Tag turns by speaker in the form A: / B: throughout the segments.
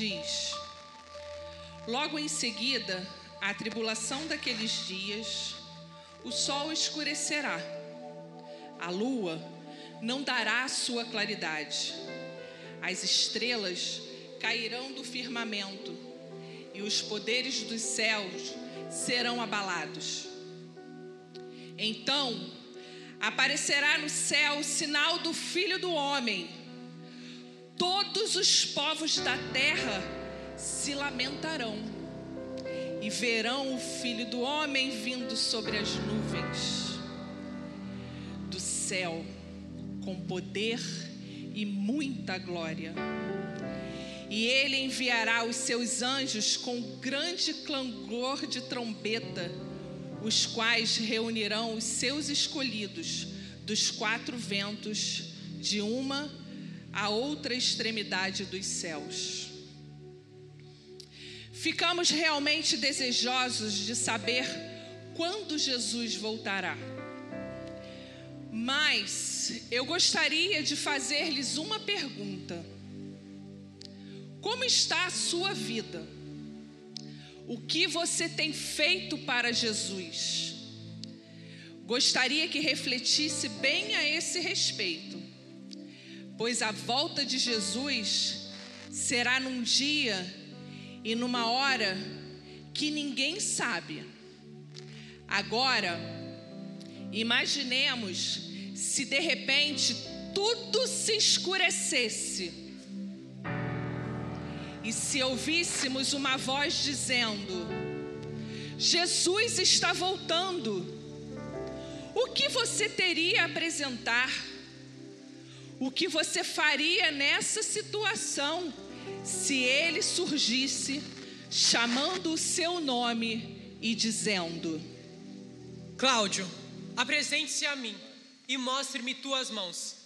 A: diz: Logo em seguida, a tribulação daqueles dias, o sol escurecerá, a lua não dará sua claridade, as estrelas cairão do firmamento e os poderes dos céus serão abalados. Então aparecerá no céu o sinal do Filho do Homem. Todos os povos da terra se lamentarão e verão o Filho do Homem vindo sobre as nuvens do céu com poder e muita glória. E ele enviará os seus anjos com grande clangor de trombeta, os quais reunirão os seus escolhidos dos quatro ventos, de uma a outra extremidade dos céus. Ficamos realmente desejosos de saber quando Jesus voltará. Mas eu gostaria de fazer-lhes uma pergunta. Como está a sua vida? O que você tem feito para Jesus? Gostaria que refletisse bem a esse respeito, pois a volta de Jesus será num dia e numa hora que ninguém sabe. Agora, imaginemos se de repente tudo se escurecesse e se ouvíssemos uma voz dizendo: Jesus está voltando, o que você teria a apresentar? O que você faria nessa situação se ele surgisse chamando o seu nome e dizendo:
B: Cláudio, apresente-se a mim e mostre-me tuas mãos.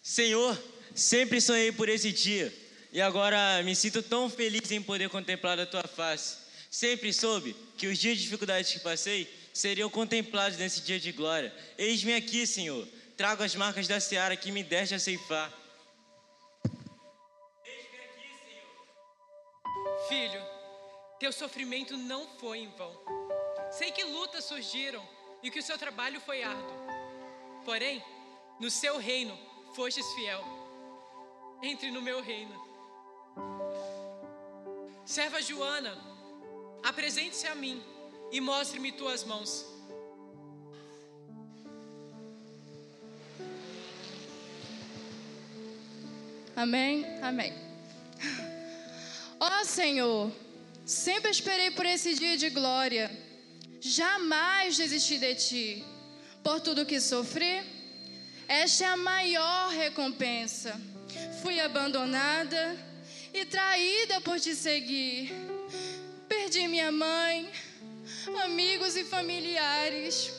C: Senhor, sempre sonhei por esse dia e agora me sinto tão feliz em poder contemplar a tua face. Sempre soube que os dias de dificuldade que passei seriam contemplados nesse dia de glória. Eis-me aqui, Senhor. Trago as marcas da seara que me deste a ceifar.
B: Eis-me aqui, Senhor. Filho, teu sofrimento não foi em vão. Sei que lutas surgiram e que o seu trabalho foi árduo. Porém, no seu reino fostes fiel. Entre no meu reino. Serva Joana, apresente-se a mim e mostre-me tuas mãos.
D: Amém? Amém. Ó Senhor, sempre esperei por esse dia de glória. Jamais desisti de ti. Por tudo que sofri, esta é a maior recompensa. Fui abandonada e traída por te seguir. Perdi minha mãe, amigos e familiares.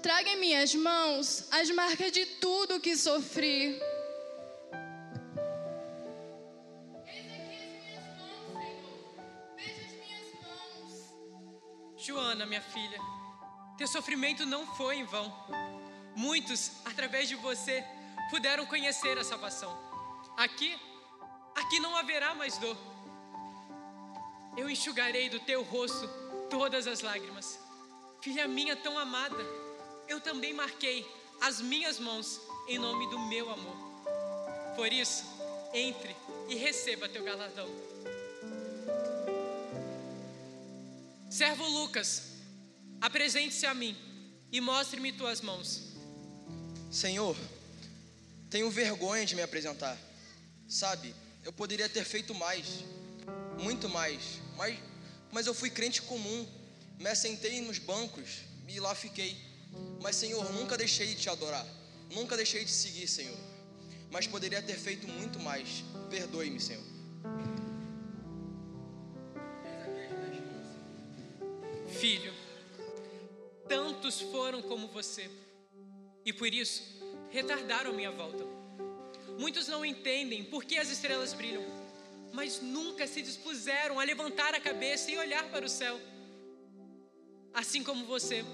D: Traga em minhas mãos as marcas de tudo que sofri.
B: Joana, minha filha, teu sofrimento não foi em vão. Muitos, através de você, puderam conhecer a salvação. Aqui, aqui não haverá mais dor. Eu enxugarei do teu rosto todas as lágrimas. Filha minha tão amada, eu também marquei as minhas mãos em nome do meu amor. Por isso, entre e receba teu galardão. Servo Lucas, apresente-se a mim e mostre-me tuas mãos.
E: Senhor, tenho vergonha de me apresentar. Sabe, eu poderia ter feito mais, muito mais, mas, mas eu fui crente comum. Me assentei nos bancos e lá fiquei. Mas, Senhor, nunca deixei de te adorar, nunca deixei de seguir, Senhor. Mas poderia ter feito muito mais. Perdoe-me, Senhor.
B: Filho, tantos foram como você, e por isso retardaram minha volta. Muitos não entendem por que as estrelas brilham, mas nunca se dispuseram a levantar a cabeça e olhar para o céu. Assim como você,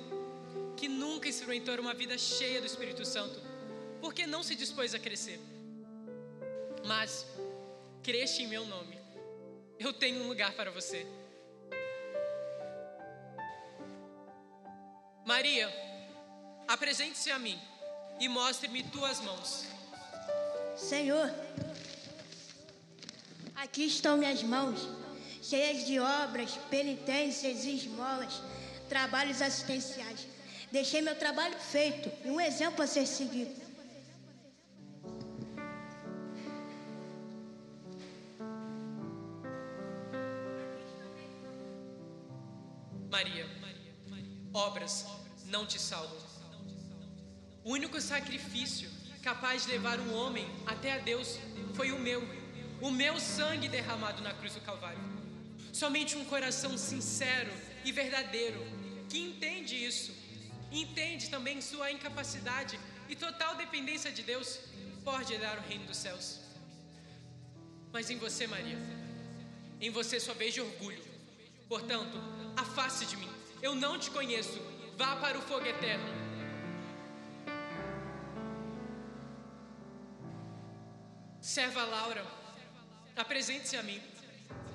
B: que nunca experimentou uma vida cheia do Espírito Santo, porque não se dispôs a crescer. Mas creste em meu nome, eu tenho um lugar para você. Maria, apresente-se a mim e mostre-me tuas mãos.
F: Senhor, aqui estão minhas mãos, cheias de obras, penitências e esmolas, trabalhos assistenciais. Deixei meu trabalho feito e um exemplo a ser seguido.
B: Maria, obras não te salvam. O único sacrifício capaz de levar um homem até a Deus foi o meu, o meu sangue derramado na cruz do Calvário. Somente um coração sincero e verdadeiro que entende isso, entende também sua incapacidade e total dependência de Deus, pode herdar o reino dos céus. Mas em você, Maria, em você só vejo orgulho. Portanto, afaste de mim. Eu não te conheço. Vá para o fogo eterno. Serva Laura, apresente-se a mim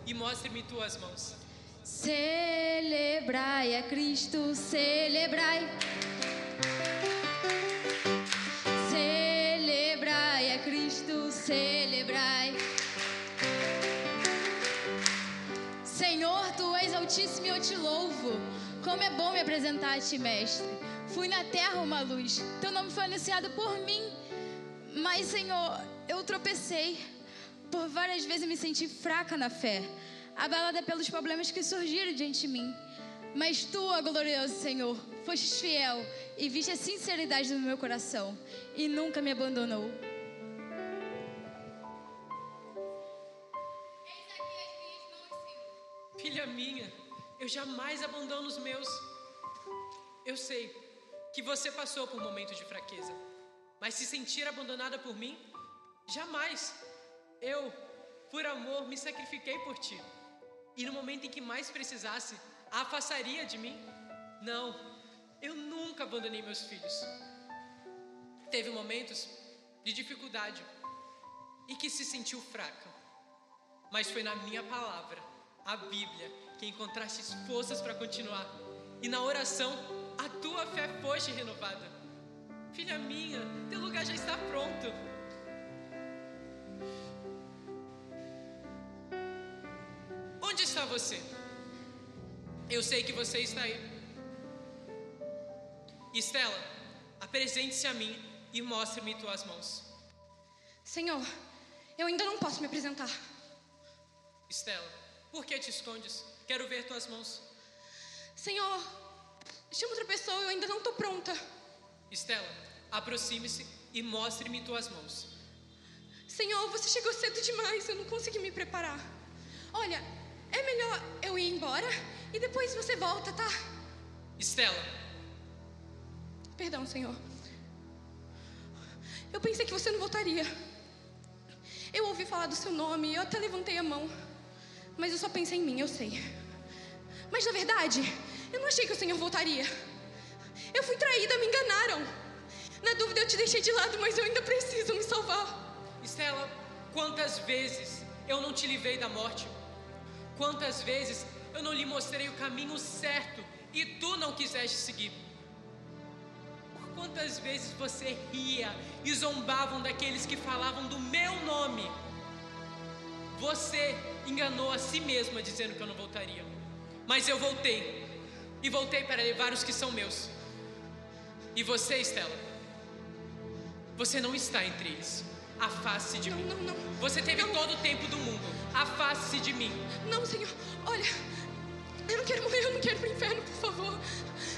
B: e mostre-me tuas mãos.
D: Celebrai a Cristo, celebrai. Celebrai a Cristo, celebrai. Senhor, tu és altíssimo e eu te louvo. Como é bom me apresentar a ti, mestre. Fui na terra uma luz. Teu nome foi anunciado por mim. Mas, Senhor, eu tropecei. Por várias vezes me senti fraca na fé, abalada pelos problemas que surgiram diante de mim. Mas tu, ó glorioso Senhor, fostes fiel e viste a sinceridade do meu coração e nunca me abandonou.
B: Filha minha, eu jamais abandono os meus. Eu sei que você passou por momentos de fraqueza, mas se sentir abandonada por mim, jamais. Eu, por amor, me sacrifiquei por ti. E no momento em que mais precisasse, a afastaria de mim? Não, eu nunca abandonei meus filhos. Teve momentos de dificuldade e que se sentiu fraca, mas foi na minha palavra, a Bíblia, que encontraste forças para continuar. E na oração, a tua fé foste renovada. Filha minha, teu lugar já está pronto. Onde está você? Eu sei que você está aí. Estela, apresente-se a mim e mostre-me tuas mãos.
G: Senhor, eu ainda não posso me apresentar.
B: Estela, por que te escondes? Quero ver tuas mãos.
G: Senhor, chama outra pessoa, eu ainda não estou pronta.
B: Estela, aproxime-se e mostre-me tuas mãos.
G: Senhor, você chegou cedo demais, eu não consegui me preparar. Olha, é melhor eu ir embora e depois você volta, tá?
B: Estela,
G: Perdão, Senhor. Eu pensei que você não voltaria. Eu ouvi falar do seu nome, eu até levantei a mão. Mas eu só pensei em mim, eu sei. Mas na verdade, eu não achei que o Senhor voltaria. Eu fui traída, me enganaram. Na dúvida eu te deixei de lado, mas eu ainda preciso me salvar.
B: Estela, quantas vezes eu não te livrei da morte? Quantas vezes eu não lhe mostrei o caminho certo e tu não quiseste seguir? Por quantas vezes você ria e zombavam daqueles que falavam do meu nome? Você enganou a si mesma dizendo que eu não voltaria. Mas eu voltei. E voltei para levar os que são meus. E você, Estela? Você não está entre eles. Afaste de
G: Não,
B: mim.
G: não, não.
B: Você teve
G: Não.
B: todo o tempo do mundo. Afaste-se de mim.
G: Não, Senhor, olha, eu não quero morrer, eu não quero ir pro inferno, por favor.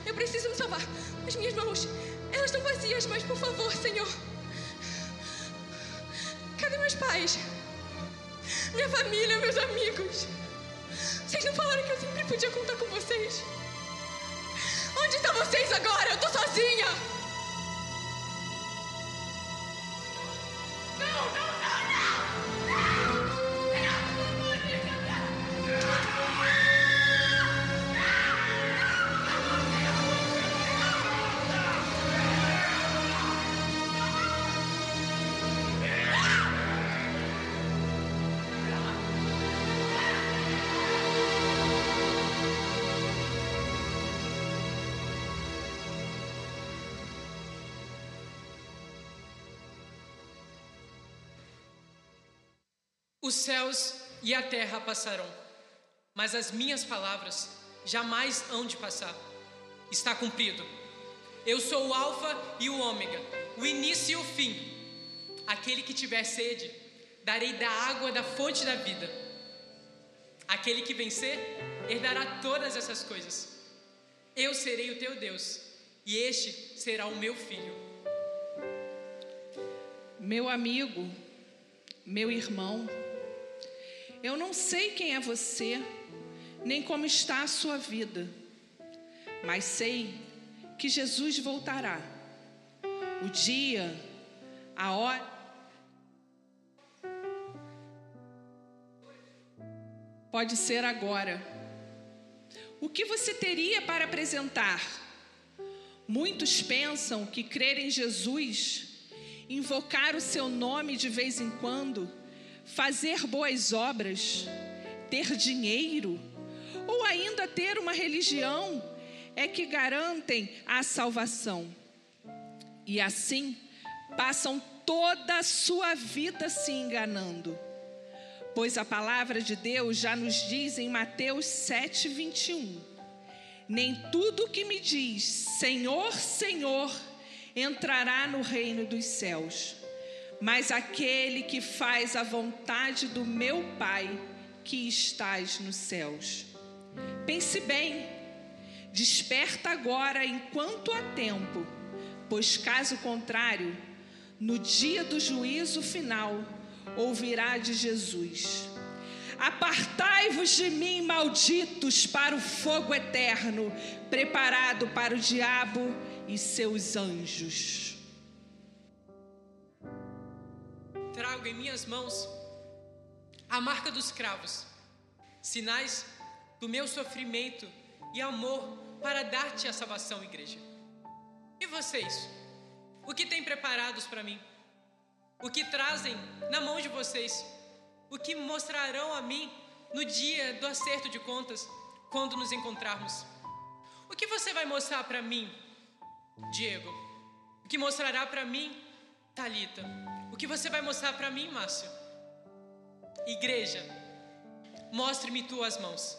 G: Eu preciso me salvar. As minhas mãos, elas estão vazias, mas por favor, Senhor. Cadê meus pais? Minha família, meus amigos. Vocês não falaram que eu sempre podia contar com vocês? Onde estão vocês agora? Eu tô sozinha.
B: Os céus e a terra passarão, mas as minhas palavras jamais hão de passar. Está cumprido. Eu sou o Alfa e o Ômega, o início e o fim. Aquele que tiver sede, darei da água da fonte da vida. Aquele que vencer, herdará todas essas coisas. Eu serei o teu Deus, e este será o meu filho.
A: Meu amigo, meu irmão, eu não sei quem é você, nem como está a sua vida, mas sei que Jesus voltará. O dia, a hora. Pode ser agora. O que você teria para apresentar? Muitos pensam que crer em Jesus, invocar o seu nome de vez em quando, fazer boas obras, ter dinheiro, ou ainda ter uma religião, é que garantem a salvação. E assim, passam toda a sua vida se enganando. Pois a palavra de Deus já nos diz em Mateus 7, 21. Nem tudo que me diz Senhor, Senhor entrará no reino dos céus, mas aquele que faz a vontade do meu Pai que estás nos céus. Pense bem, desperta agora enquanto há tempo, pois caso contrário, no dia do juízo final, ouvirá de Jesus: Apartai-vos de mim, malditos, para o fogo eterno, preparado para o diabo e seus anjos.
B: Trago em minhas mãos a marca dos cravos, sinais do meu sofrimento e amor para dar-te a salvação, igreja. E vocês? O que têm preparados para mim? O que trazem na mão de vocês? O que mostrarão a mim no dia do acerto de contas, quando nos encontrarmos? O que você vai mostrar para mim, Diego? O que mostrará para mim, Talita? O que você vai mostrar para mim, Márcio? Igreja, mostre-me tuas mãos.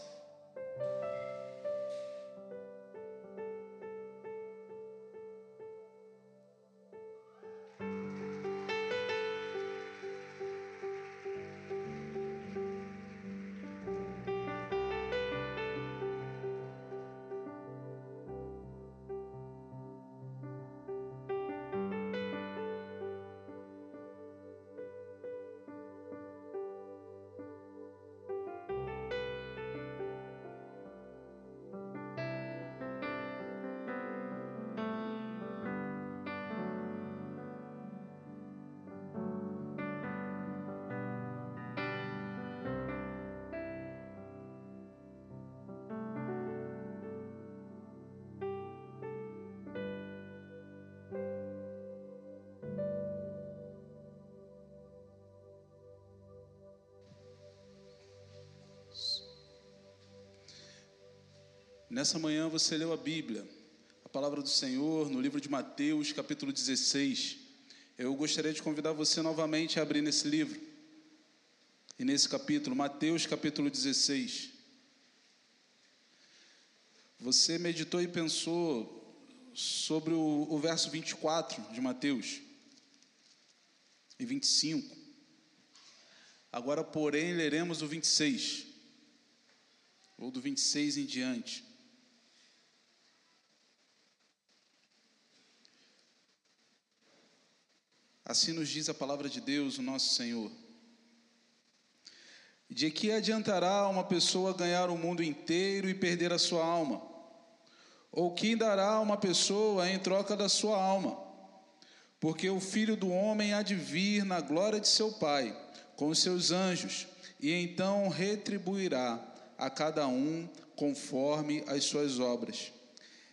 H: Nessa manhã você leu a Bíblia, a palavra do Senhor, no livro de Mateus, capítulo 16. Eu gostaria de convidar você novamente a abrir nesse livro e nesse capítulo, Mateus, capítulo 16. Você meditou e pensou sobre o, o verso 24 de Mateus e 25. Agora, porém, leremos o 26, ou do 26 em diante. Assim nos diz a palavra de Deus, o nosso Senhor. De que adiantará uma pessoa ganhar o mundo inteiro e perder a sua alma? Ou que dará uma pessoa em troca da sua alma? Porque o filho do homem há de vir na glória de seu Pai, com os seus anjos, e então retribuirá a cada um conforme as suas obras.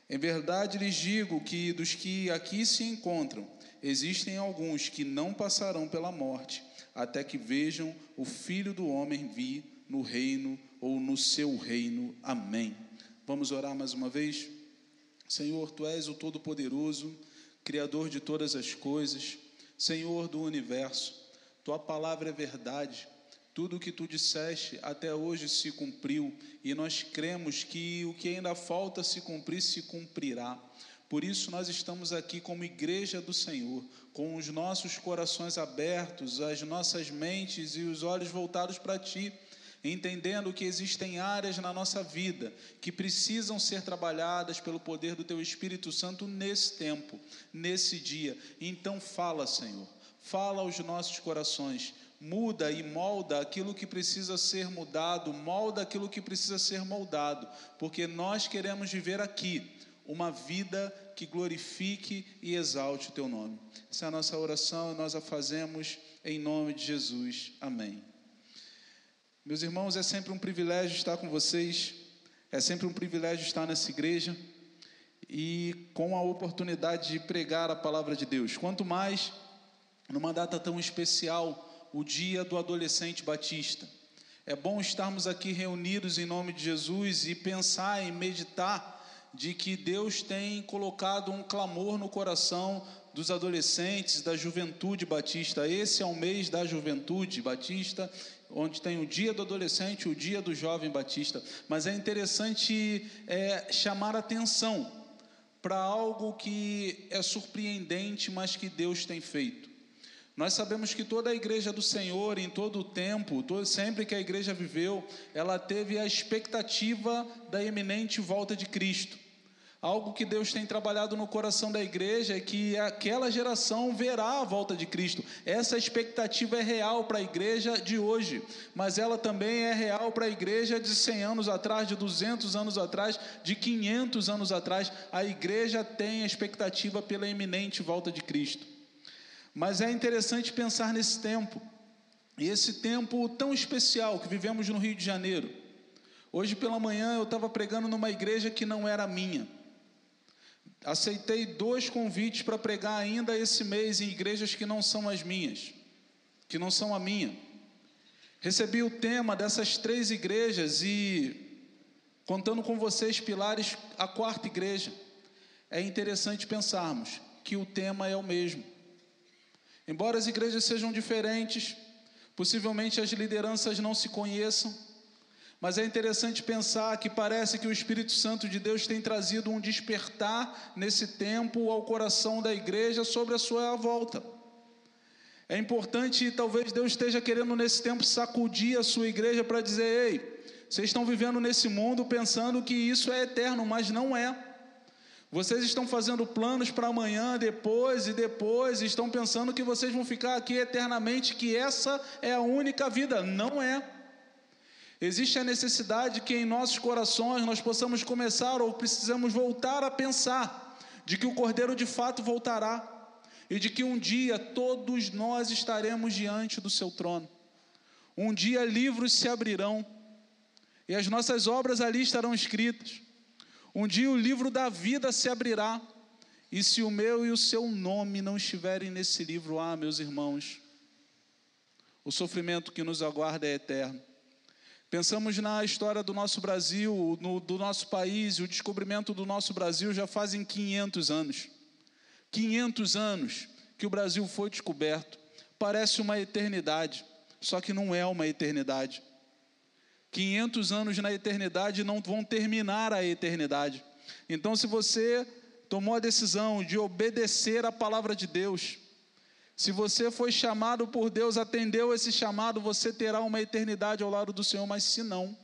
H: Em verdade lhes digo que dos que aqui se encontram, Existem alguns que não passarão pela morte até que vejam o Filho do Homem vir no reino ou no seu reino. Amém. Vamos orar mais uma vez? Senhor, tu és o Todo-Poderoso, Criador de todas as coisas, Senhor do universo, tua palavra é verdade, Tudo o que tu disseste até hoje se cumpriu, e nós cremos que o que ainda falta se cumprir se cumprirá. Por isso, nós estamos aqui como igreja do Senhor, com os nossos corações abertos, as nossas mentes e os olhos voltados para Ti, entendendo que existem áreas na nossa vida que precisam ser trabalhadas pelo poder do Teu Espírito Santo nesse tempo, nesse dia. Então, fala, Senhor, fala aos nossos corações muda e molda aquilo que precisa ser mudado, molda aquilo que precisa ser moldado, porque nós queremos viver aqui uma vida que glorifique e exalte o teu nome. Essa é a nossa oração e nós a fazemos em nome de Jesus. Amém. Meus irmãos, é sempre um privilégio estar com vocês, é sempre um privilégio estar nessa igreja e com a oportunidade de pregar a palavra de Deus. Quanto mais numa data tão especial, o Dia do Adolescente Batista. É bom estarmos aqui reunidos em nome de Jesus e pensar e meditar de que Deus tem colocado um clamor no coração dos adolescentes, da juventude batista. Esse é o mês da juventude batista, onde tem o dia do adolescente, o dia do jovem batista. Mas é interessante é, chamar atenção para algo que é surpreendente, mas que Deus tem feito. Nós sabemos que toda a igreja do Senhor, em todo o tempo, todo, sempre que a igreja viveu, ela teve a expectativa da iminente volta de Cristo. Algo que Deus tem trabalhado no coração da igreja é que aquela geração verá a volta de Cristo. Essa expectativa é real para a igreja de hoje, mas ela também é real para a igreja de 100 anos atrás, de 200 anos atrás, de 500 anos atrás. A igreja tem a expectativa pela iminente volta de Cristo. Mas é interessante pensar nesse tempo, esse tempo tão especial que vivemos no Rio de Janeiro. Hoje pela manhã eu estava pregando numa igreja que não era minha. Aceitei dois convites para pregar ainda esse mês em igrejas que não são as minhas, que não são a minha. Recebi o tema dessas três igrejas e, contando com vocês, pilares, a quarta igreja. É interessante pensarmos que o tema é o mesmo. Embora as igrejas sejam diferentes, possivelmente as lideranças não se conheçam, mas é interessante pensar que parece que o Espírito Santo de Deus tem trazido um despertar nesse tempo ao coração da igreja sobre a sua volta. É importante, talvez Deus esteja querendo nesse tempo sacudir a sua igreja para dizer: ei, vocês estão vivendo nesse mundo pensando que isso é eterno, mas não é. Vocês estão fazendo planos para amanhã, depois e depois, e estão pensando que vocês vão ficar aqui eternamente, que essa é a única vida. Não é. Existe a necessidade que em nossos corações nós possamos começar ou precisamos voltar a pensar de que o Cordeiro de fato voltará e de que um dia todos nós estaremos diante do seu trono. Um dia livros se abrirão e as nossas obras ali estarão escritas. Um dia o livro da vida se abrirá e se o meu e o seu nome não estiverem nesse livro, ah, meus irmãos, o sofrimento que nos aguarda é eterno. Pensamos na história do nosso Brasil, no, do nosso país, o descobrimento do nosso Brasil já fazem 500 anos. 500 anos que o Brasil foi descoberto. Parece uma eternidade, só que não é uma eternidade. 500 anos na eternidade não vão terminar a eternidade. Então, se você tomou a decisão de obedecer a palavra de Deus, se você foi chamado por Deus, atendeu esse chamado, você terá uma eternidade ao lado do Senhor, mas se não,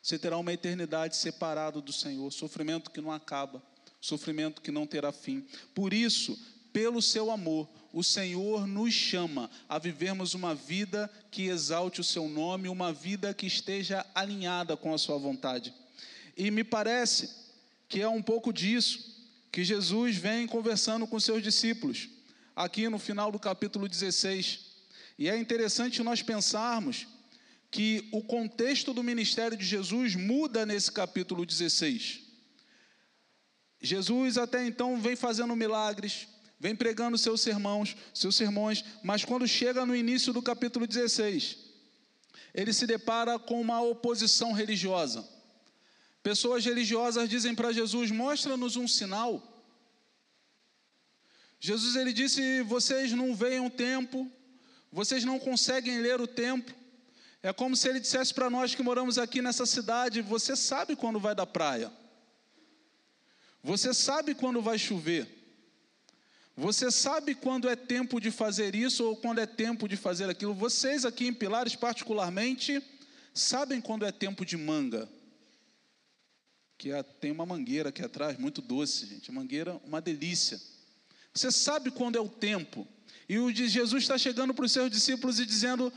H: você terá uma eternidade separado do Senhor, sofrimento que não acaba, sofrimento que não terá fim. Por isso, pelo seu amor, o Senhor nos chama a vivermos uma vida que exalte o seu nome, uma vida que esteja alinhada com a sua vontade. E me parece que é um pouco disso que Jesus vem conversando com seus discípulos aqui no final do capítulo 16. E é interessante nós pensarmos que o contexto do ministério de Jesus muda nesse capítulo 16. Jesus até então vem fazendo milagres, vem pregando seus sermões, seus sermões, mas quando chega no início do capítulo 16, ele se depara com uma oposição religiosa. Pessoas religiosas dizem para Jesus: "Mostra-nos um sinal". Jesus ele disse: "Vocês não veem o tempo, vocês não conseguem ler o tempo, É como se ele dissesse para nós que moramos aqui nessa cidade: você sabe quando vai da praia, você sabe quando vai chover, você sabe quando é tempo de fazer isso ou quando é tempo de fazer aquilo. Vocês aqui em Pilares, particularmente, sabem quando é tempo de manga. Que é, tem uma mangueira aqui atrás, muito doce, gente. Mangueira, uma delícia. Você sabe quando é o tempo. E o de Jesus está chegando para os seus discípulos e dizendo,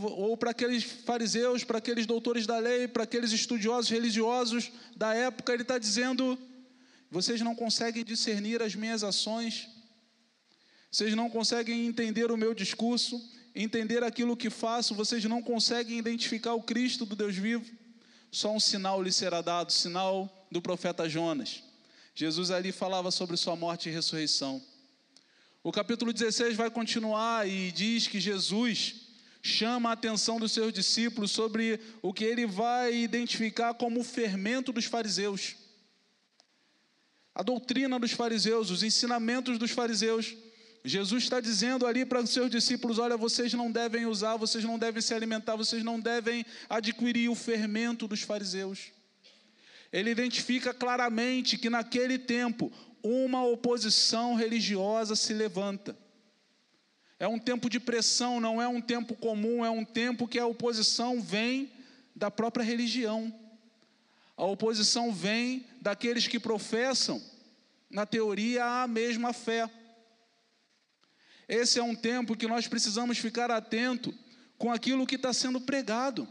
H: ou para aqueles fariseus, para aqueles doutores da lei, para aqueles estudiosos religiosos da época, ele está dizendo: vocês não conseguem discernir as minhas ações, vocês não conseguem entender o meu discurso, entender aquilo que faço, vocês não conseguem identificar o Cristo do Deus vivo. Só um sinal lhe será dado, sinal do profeta Jonas. Jesus ali falava sobre sua morte e ressurreição. O capítulo 16 vai continuar e diz que Jesus chama a atenção dos seus discípulos sobre o que ele vai identificar como o fermento dos fariseus. A doutrina dos fariseus, os ensinamentos dos fariseus. Jesus está dizendo ali para os seus discípulos: olha, vocês não devem usar, vocês não devem se alimentar, vocês não devem adquirir o fermento dos fariseus. Ele identifica claramente que naquele tempo uma oposição religiosa se levanta. É um tempo de pressão, não é um tempo comum, é um tempo que a oposição vem da própria religião. A oposição vem daqueles que professam, na teoria, a mesma fé. Esse é um tempo que nós precisamos ficar atento com aquilo que está sendo pregado.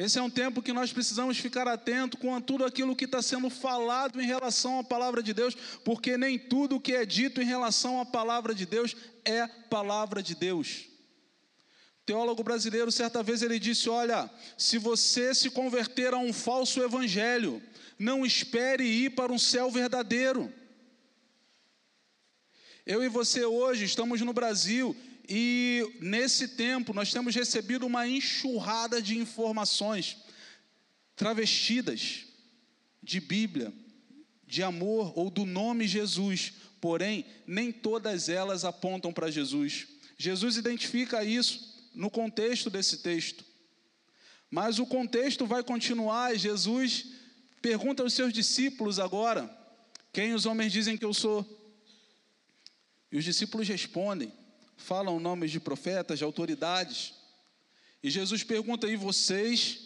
H: Esse é um tempo que nós precisamos ficar atento com tudo aquilo que está sendo falado em relação à palavra de Deus, porque nem tudo que é dito em relação à palavra de Deus é palavra de Deus. Teólogo brasileiro, certa vez, ele disse: Olha, se você se converter a um falso evangelho, não espere ir para um céu verdadeiro. Eu e você hoje estamos no Brasil e nesse tempo nós temos recebido uma enxurrada de informações travestidas de Bíblia, de amor ou do nome Jesus, porém, nem todas elas apontam para Jesus. Jesus identifica isso no contexto desse texto. Mas o contexto vai continuar, Jesus pergunta aos seus discípulos agora: Quem os homens dizem que eu sou? E os discípulos respondem: falam nomes de profetas, de autoridades. E Jesus pergunta: aí vocês?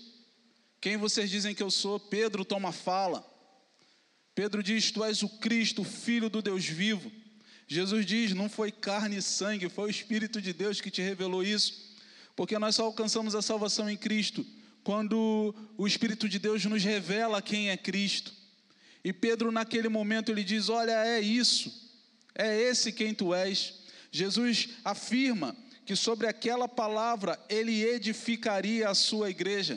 H: Quem vocês dizem que eu sou? Pedro toma fala. Pedro diz: Tu és o Cristo, Filho do Deus vivo. Jesus diz: Não foi carne e sangue, foi o Espírito de Deus que te revelou isso. Porque nós só alcançamos a salvação em Cristo quando o Espírito de Deus nos revela quem é Cristo. E Pedro, naquele momento, ele diz: Olha, é isso, é esse quem tu és. Jesus afirma que sobre aquela palavra ele edificaria a sua igreja.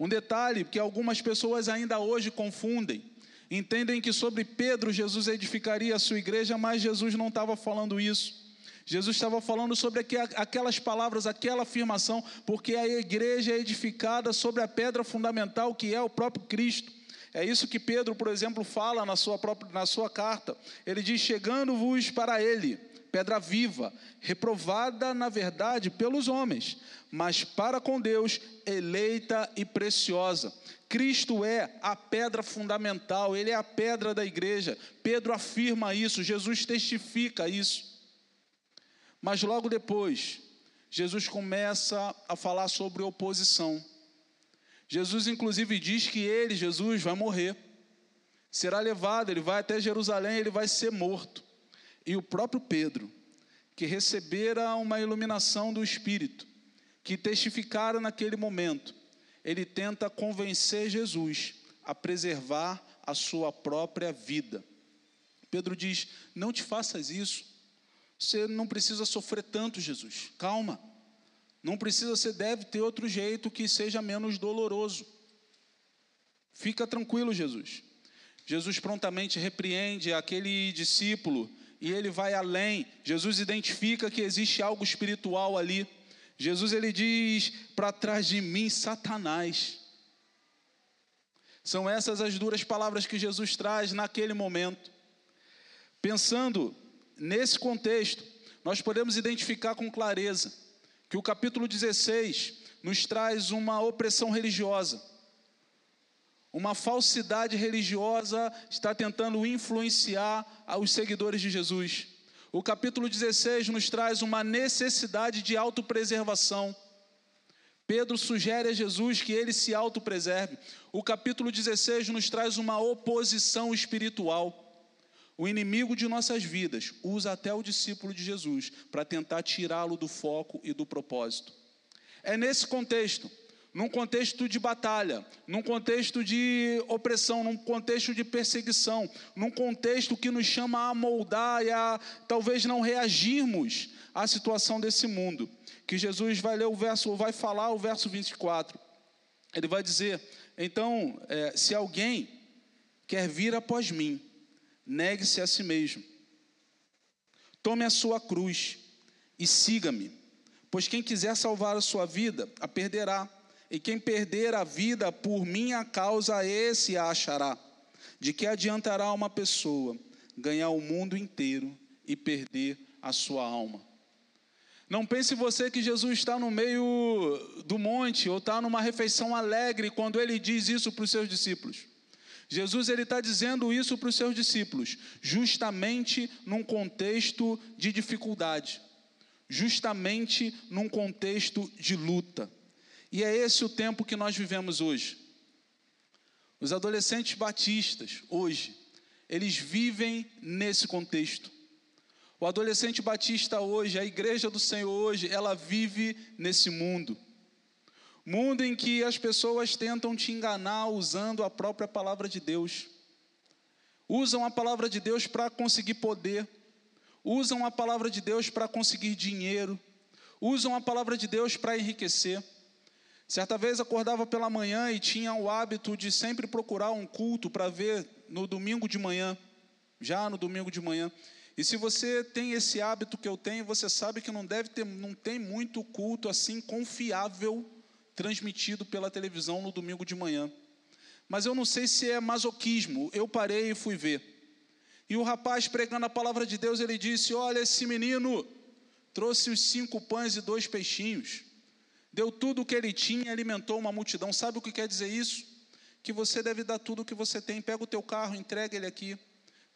H: Um detalhe que algumas pessoas ainda hoje confundem. Entendem que sobre Pedro Jesus edificaria a sua igreja, mas Jesus não estava falando isso. Jesus estava falando sobre aquelas palavras, aquela afirmação, porque a igreja é edificada sobre a pedra fundamental que é o próprio Cristo. É isso que Pedro, por exemplo, fala na sua, própria, na sua carta. Ele diz: Chegando-vos para ele, pedra viva, reprovada na verdade pelos homens, mas para com Deus eleita e preciosa. Cristo é a pedra fundamental, ele é a pedra da igreja. Pedro afirma isso, Jesus testifica isso. Mas logo depois, Jesus começa a falar sobre oposição. Jesus, inclusive, diz que ele, Jesus, vai morrer, será levado, ele vai até Jerusalém, ele vai ser morto. E o próprio Pedro, que recebera uma iluminação do Espírito, que testificara naquele momento, ele tenta convencer Jesus a preservar a sua própria vida. Pedro diz: Não te faças isso, você não precisa sofrer tanto, Jesus, calma. Não precisa, você deve ter outro jeito que seja menos doloroso. Fica tranquilo, Jesus. Jesus prontamente repreende aquele discípulo e ele vai além. Jesus identifica que existe algo espiritual ali. Jesus ele diz: "Para trás de mim, Satanás". São essas as duras palavras que Jesus traz naquele momento. Pensando nesse contexto, nós podemos identificar com clareza que o capítulo 16 nos traz uma opressão religiosa. Uma falsidade religiosa está tentando influenciar os seguidores de Jesus. O capítulo 16 nos traz uma necessidade de autopreservação. Pedro sugere a Jesus que ele se autopreserve. O capítulo 16 nos traz uma oposição espiritual. O inimigo de nossas vidas usa até o discípulo de Jesus para tentar tirá-lo do foco e do propósito. É nesse contexto, num contexto de batalha, num contexto de opressão, num contexto de perseguição, num contexto que nos chama a moldar e a talvez não reagirmos à situação desse mundo, que Jesus vai ler o verso, vai falar o verso 24. Ele vai dizer: então, é, se alguém quer vir após mim, negue-se a si mesmo. Tome a sua cruz e siga-me. Pois quem quiser salvar a sua vida, a perderá. E quem perder a vida por minha causa, esse a achará. De que adiantará uma pessoa ganhar o mundo inteiro e perder a sua alma? Não pense você que Jesus está no meio do monte ou está numa refeição alegre quando ele diz isso para os seus discípulos. Jesus ele está dizendo isso para os seus discípulos, justamente num contexto de dificuldade, justamente num contexto de luta. E é esse o tempo que nós vivemos hoje. Os adolescentes batistas, hoje, eles vivem nesse contexto. O adolescente batista hoje, a igreja do Senhor hoje, ela vive nesse mundo. Mundo em que as pessoas tentam te enganar usando a própria palavra de Deus. Usam a palavra de Deus para conseguir poder. Usam a palavra de Deus para conseguir dinheiro. Usam a palavra de Deus para enriquecer. Certa vez acordava pela manhã e tinha o hábito de sempre procurar um culto para ver no domingo de manhã, já no domingo de manhã. E se você tem esse hábito que eu tenho, você sabe que não deve ter, não tem muito culto assim confiável transmitido pela televisão no domingo de manhã. Mas eu não sei se é masoquismo, eu parei e fui ver. E o rapaz pregando a palavra de Deus, ele disse: Olha, esse menino trouxe os cinco pães e dois peixinhos, deu tudo o que ele tinha, alimentou uma multidão. Sabe o que quer dizer isso? Que você deve dar tudo o que você tem. Pega o teu carro, entrega ele aqui.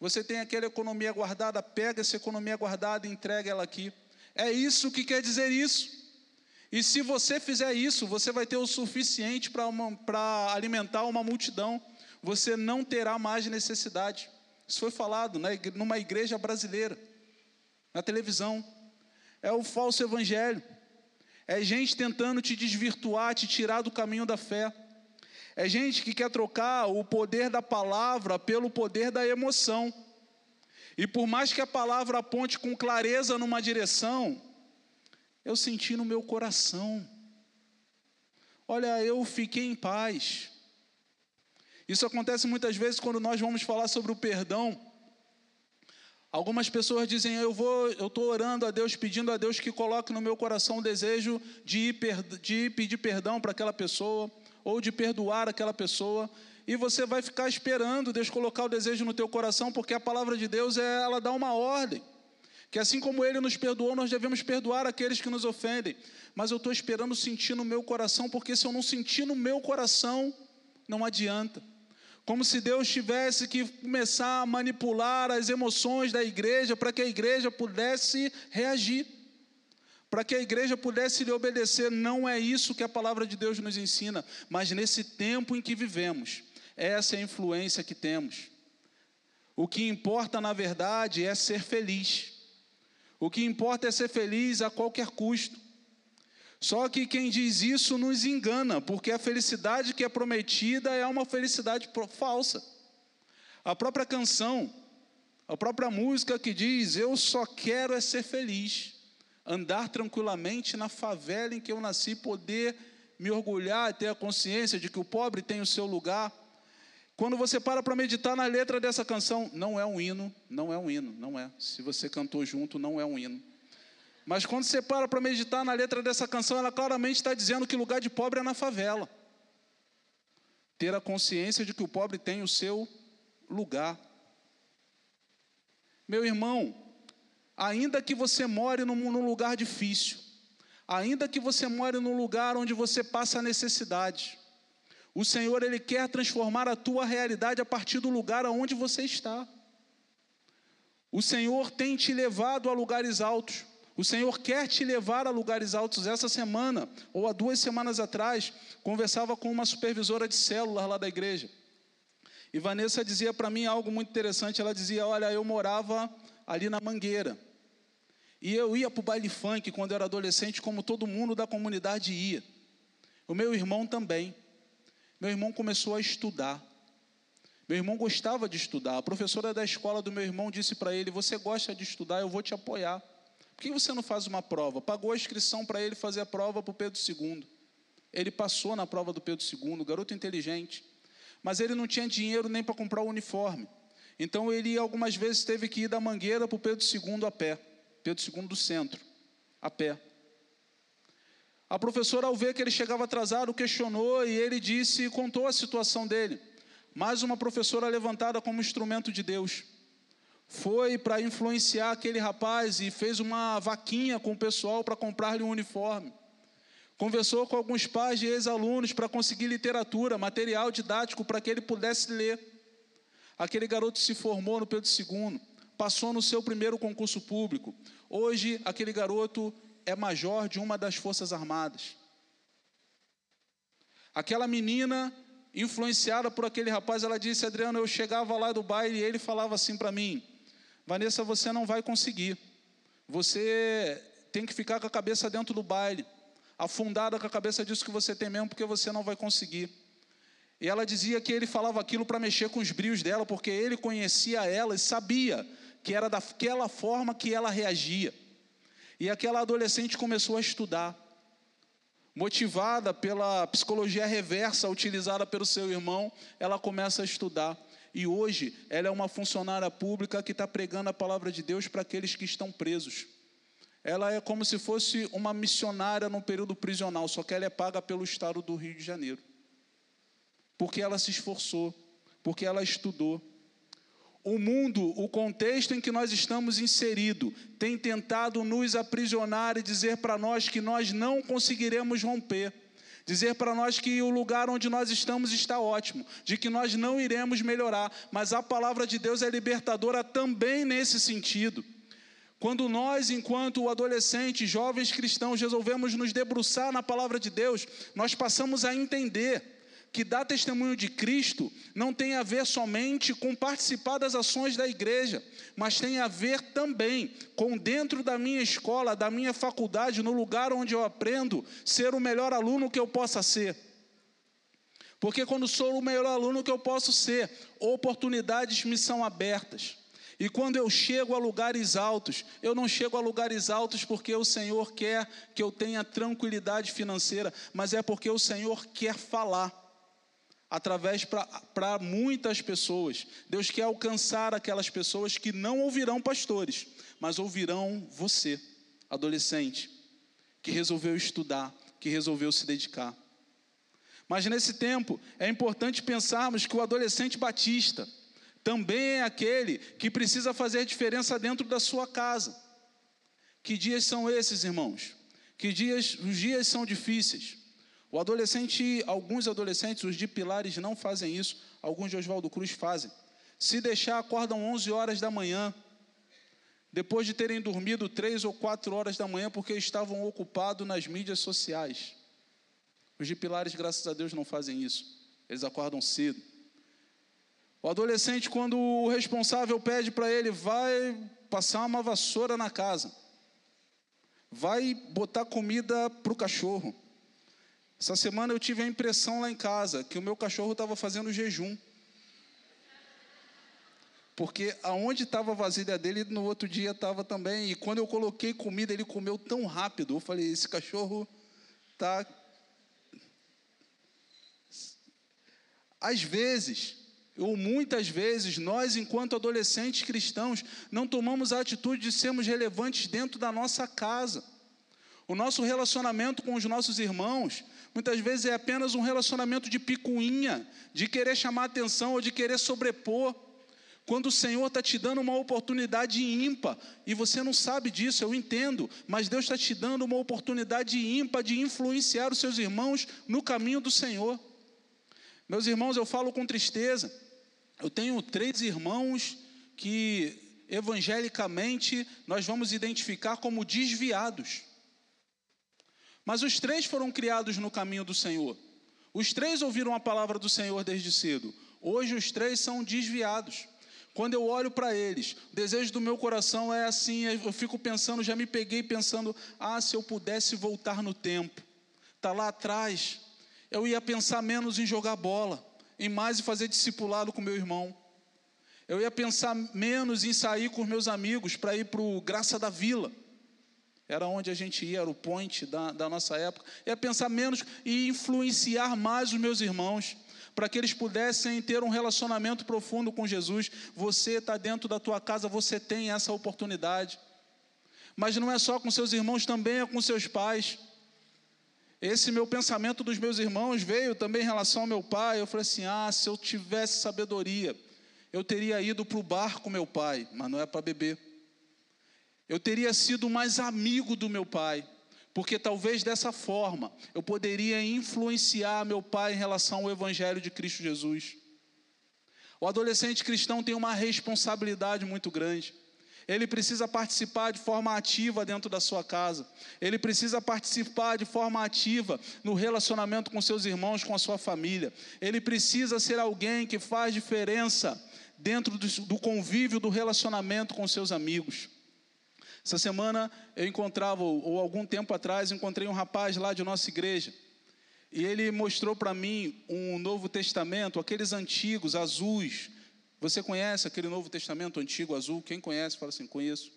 H: Você tem aquela economia guardada, pega essa economia guardada e entrega ela aqui. É isso que quer dizer isso. E se você fizer isso, você vai ter o suficiente para alimentar uma multidão. Você não terá mais necessidade. Isso foi falado né, numa igreja brasileira, na televisão. É o falso evangelho. É gente tentando te desvirtuar, te tirar do caminho da fé. É gente que quer trocar o poder da palavra pelo poder da emoção. E por mais que a palavra aponte com clareza numa direção, eu senti no meu coração. Olha, eu fiquei em paz. Isso acontece muitas vezes quando nós vamos falar sobre o perdão. Algumas pessoas dizem: Eu vou, eu estou orando a Deus, pedindo a Deus que coloque no meu coração o desejo de, ir, de pedir perdão para aquela pessoa ou de perdoar aquela pessoa. E você vai ficar esperando Deus colocar o desejo no teu coração, porque a palavra de Deus é, ela dá uma ordem que assim como ele nos perdoou, nós devemos perdoar aqueles que nos ofendem. Mas eu estou esperando sentir no meu coração, porque se eu não sentir no meu coração, não adianta. Como se Deus tivesse que começar a manipular as emoções da igreja para que a igreja pudesse reagir, para que a igreja pudesse lhe obedecer. Não é isso que a palavra de Deus nos ensina, mas nesse tempo em que vivemos, essa é a influência que temos. O que importa, na verdade, é ser feliz. O que importa é ser feliz a qualquer custo. Só que quem diz isso nos engana, porque a felicidade que é prometida é uma felicidade falsa. A própria canção, a própria música que diz: Eu só quero é ser feliz, andar tranquilamente na favela em que eu nasci, poder me orgulhar, ter a consciência de que o pobre tem o seu lugar, quando você para para meditar na letra dessa canção, não é um hino, não é um hino, não é. Se você cantou junto, não é um hino. Mas quando você para para meditar na letra dessa canção, ela claramente está dizendo que lugar de pobre é na favela. Ter a consciência de que o pobre tem o seu lugar. Meu irmão, ainda que você more num, num lugar difícil, Ainda que você more num lugar onde você passa necessidade, o Senhor ele quer transformar a tua realidade a partir do lugar aonde você está. O Senhor tem te levado a lugares altos. O Senhor quer te levar a lugares altos. Essa semana, ou há duas semanas atrás, conversava com uma supervisora de células lá da igreja. E Vanessa dizia para mim algo muito interessante. Ela dizia: Olha, eu morava ali na Mangueira. E eu ia para o baile funk quando eu era adolescente, como todo mundo da comunidade ia. O meu irmão também. Meu irmão começou a estudar. Meu irmão gostava de estudar. A professora da escola do meu irmão disse para ele: Você gosta de estudar, eu vou te apoiar. Por que você não faz uma prova? Pagou a inscrição para ele fazer a prova para o Pedro II. Ele passou na prova do Pedro II, garoto inteligente. Mas ele não tinha dinheiro nem para comprar o uniforme. Então ele algumas vezes teve que ir da Mangueira para o Pedro II a pé. Pedro II do centro, a pé. A professora, ao ver que ele chegava atrasado, questionou e ele disse, contou a situação dele. Mais uma professora levantada como instrumento de Deus. Foi para influenciar aquele rapaz e fez uma vaquinha com o pessoal para comprar-lhe um uniforme. Conversou com alguns pais de ex-alunos para conseguir literatura, material didático para que ele pudesse ler. Aquele garoto se formou no Pedro II, passou no seu primeiro concurso público. Hoje, aquele garoto é major de uma das Forças Armadas. Aquela menina, influenciada por aquele rapaz, ela disse: Adriano, eu chegava lá do baile e ele falava assim para mim: Vanessa, você não vai conseguir. Você tem que ficar com a cabeça dentro do baile, afundada com a cabeça disso que você tem mesmo, porque você não vai conseguir. E ela dizia que ele falava aquilo para mexer com os brios dela, porque ele conhecia ela e sabia que era daquela forma que ela reagia. E aquela adolescente começou a estudar, motivada pela psicologia reversa utilizada pelo seu irmão, ela começa a estudar. E hoje ela é uma funcionária pública que está pregando a palavra de Deus para aqueles que estão presos. Ela é como se fosse uma missionária no período prisional, só que ela é paga pelo estado do Rio de Janeiro porque ela se esforçou, porque ela estudou. O mundo, o contexto em que nós estamos inserido, tem tentado nos aprisionar e dizer para nós que nós não conseguiremos romper. Dizer para nós que o lugar onde nós estamos está ótimo, de que nós não iremos melhorar, mas a palavra de Deus é libertadora também nesse sentido. Quando nós, enquanto adolescentes, jovens cristãos, resolvemos nos debruçar na palavra de Deus, nós passamos a entender que dá testemunho de Cristo não tem a ver somente com participar das ações da igreja, mas tem a ver também com dentro da minha escola, da minha faculdade, no lugar onde eu aprendo, ser o melhor aluno que eu possa ser. Porque quando sou o melhor aluno que eu posso ser, oportunidades me são abertas. E quando eu chego a lugares altos, eu não chego a lugares altos porque o Senhor quer que eu tenha tranquilidade financeira, mas é porque o Senhor quer falar através para muitas pessoas. Deus quer alcançar aquelas pessoas que não ouvirão pastores, mas ouvirão você, adolescente, que resolveu estudar, que resolveu se dedicar. Mas nesse tempo é importante pensarmos que o adolescente batista também é aquele que precisa fazer diferença dentro da sua casa. Que dias são esses, irmãos? Que dias, os dias são difíceis. O adolescente, alguns adolescentes, os de Pilares, não fazem isso, alguns de Oswaldo Cruz fazem. Se deixar, acordam 11 horas da manhã, depois de terem dormido 3 ou 4 horas da manhã, porque estavam ocupados nas mídias sociais. Os de Pilares, graças a Deus, não fazem isso, eles acordam cedo. O adolescente, quando o responsável pede para ele, vai passar uma vassoura na casa, vai botar comida para o cachorro essa semana eu tive a impressão lá em casa que o meu cachorro estava fazendo jejum. Porque aonde estava a vasilha dele, no outro dia estava também. E quando eu coloquei comida, ele comeu tão rápido. Eu falei: esse cachorro está. Às vezes, ou muitas vezes, nós, enquanto adolescentes cristãos, não tomamos a atitude de sermos relevantes dentro da nossa casa. O nosso relacionamento com os nossos irmãos muitas vezes é apenas um relacionamento de picuinha, de querer chamar atenção ou de querer sobrepor. Quando o Senhor está te dando uma oportunidade ímpar, e você não sabe disso, eu entendo, mas Deus está te dando uma oportunidade ímpar de influenciar os seus irmãos no caminho do Senhor. Meus irmãos, eu falo com tristeza, eu tenho três irmãos que evangelicamente nós vamos identificar como desviados. Mas os três foram criados no caminho do Senhor. Os três ouviram a palavra do Senhor desde cedo. Hoje os três são desviados. Quando eu olho para eles, o desejo do meu coração é assim, eu fico pensando, já me peguei pensando, ah, se eu pudesse voltar no tempo. Tá lá atrás, eu ia pensar menos em jogar bola, em mais em fazer discipulado com meu irmão. Eu ia pensar menos em sair com meus amigos para ir para o Graça da Vila. Era onde a gente ia, era o point da, da nossa época. Ia pensar menos e influenciar mais os meus irmãos para que eles pudessem ter um relacionamento profundo com Jesus. Você está dentro da tua casa, você tem essa oportunidade. Mas não é só com seus irmãos, também é com seus pais. Esse meu pensamento dos meus irmãos veio também em relação ao meu pai. Eu falei assim: ah, se eu tivesse sabedoria, eu teria ido para o bar com meu pai, mas não é para beber. Eu teria sido mais amigo do meu pai porque talvez dessa forma eu poderia influenciar meu pai em relação ao Evangelho de Cristo Jesus. O adolescente cristão tem uma responsabilidade muito grande. Ele precisa participar de forma ativa dentro da sua casa. Ele precisa participar de forma ativa no relacionamento com seus irmãos, com a sua família. Ele precisa ser alguém que faz diferença dentro do convívio, do relacionamento com seus amigos. Essa semana eu encontrava, ou algum tempo atrás, encontrei um rapaz lá de nossa igreja. E ele mostrou para mim um Novo Testamento, aqueles antigos, azuis. Você conhece aquele Novo Testamento antigo, azul? Quem conhece, fala assim: conheço.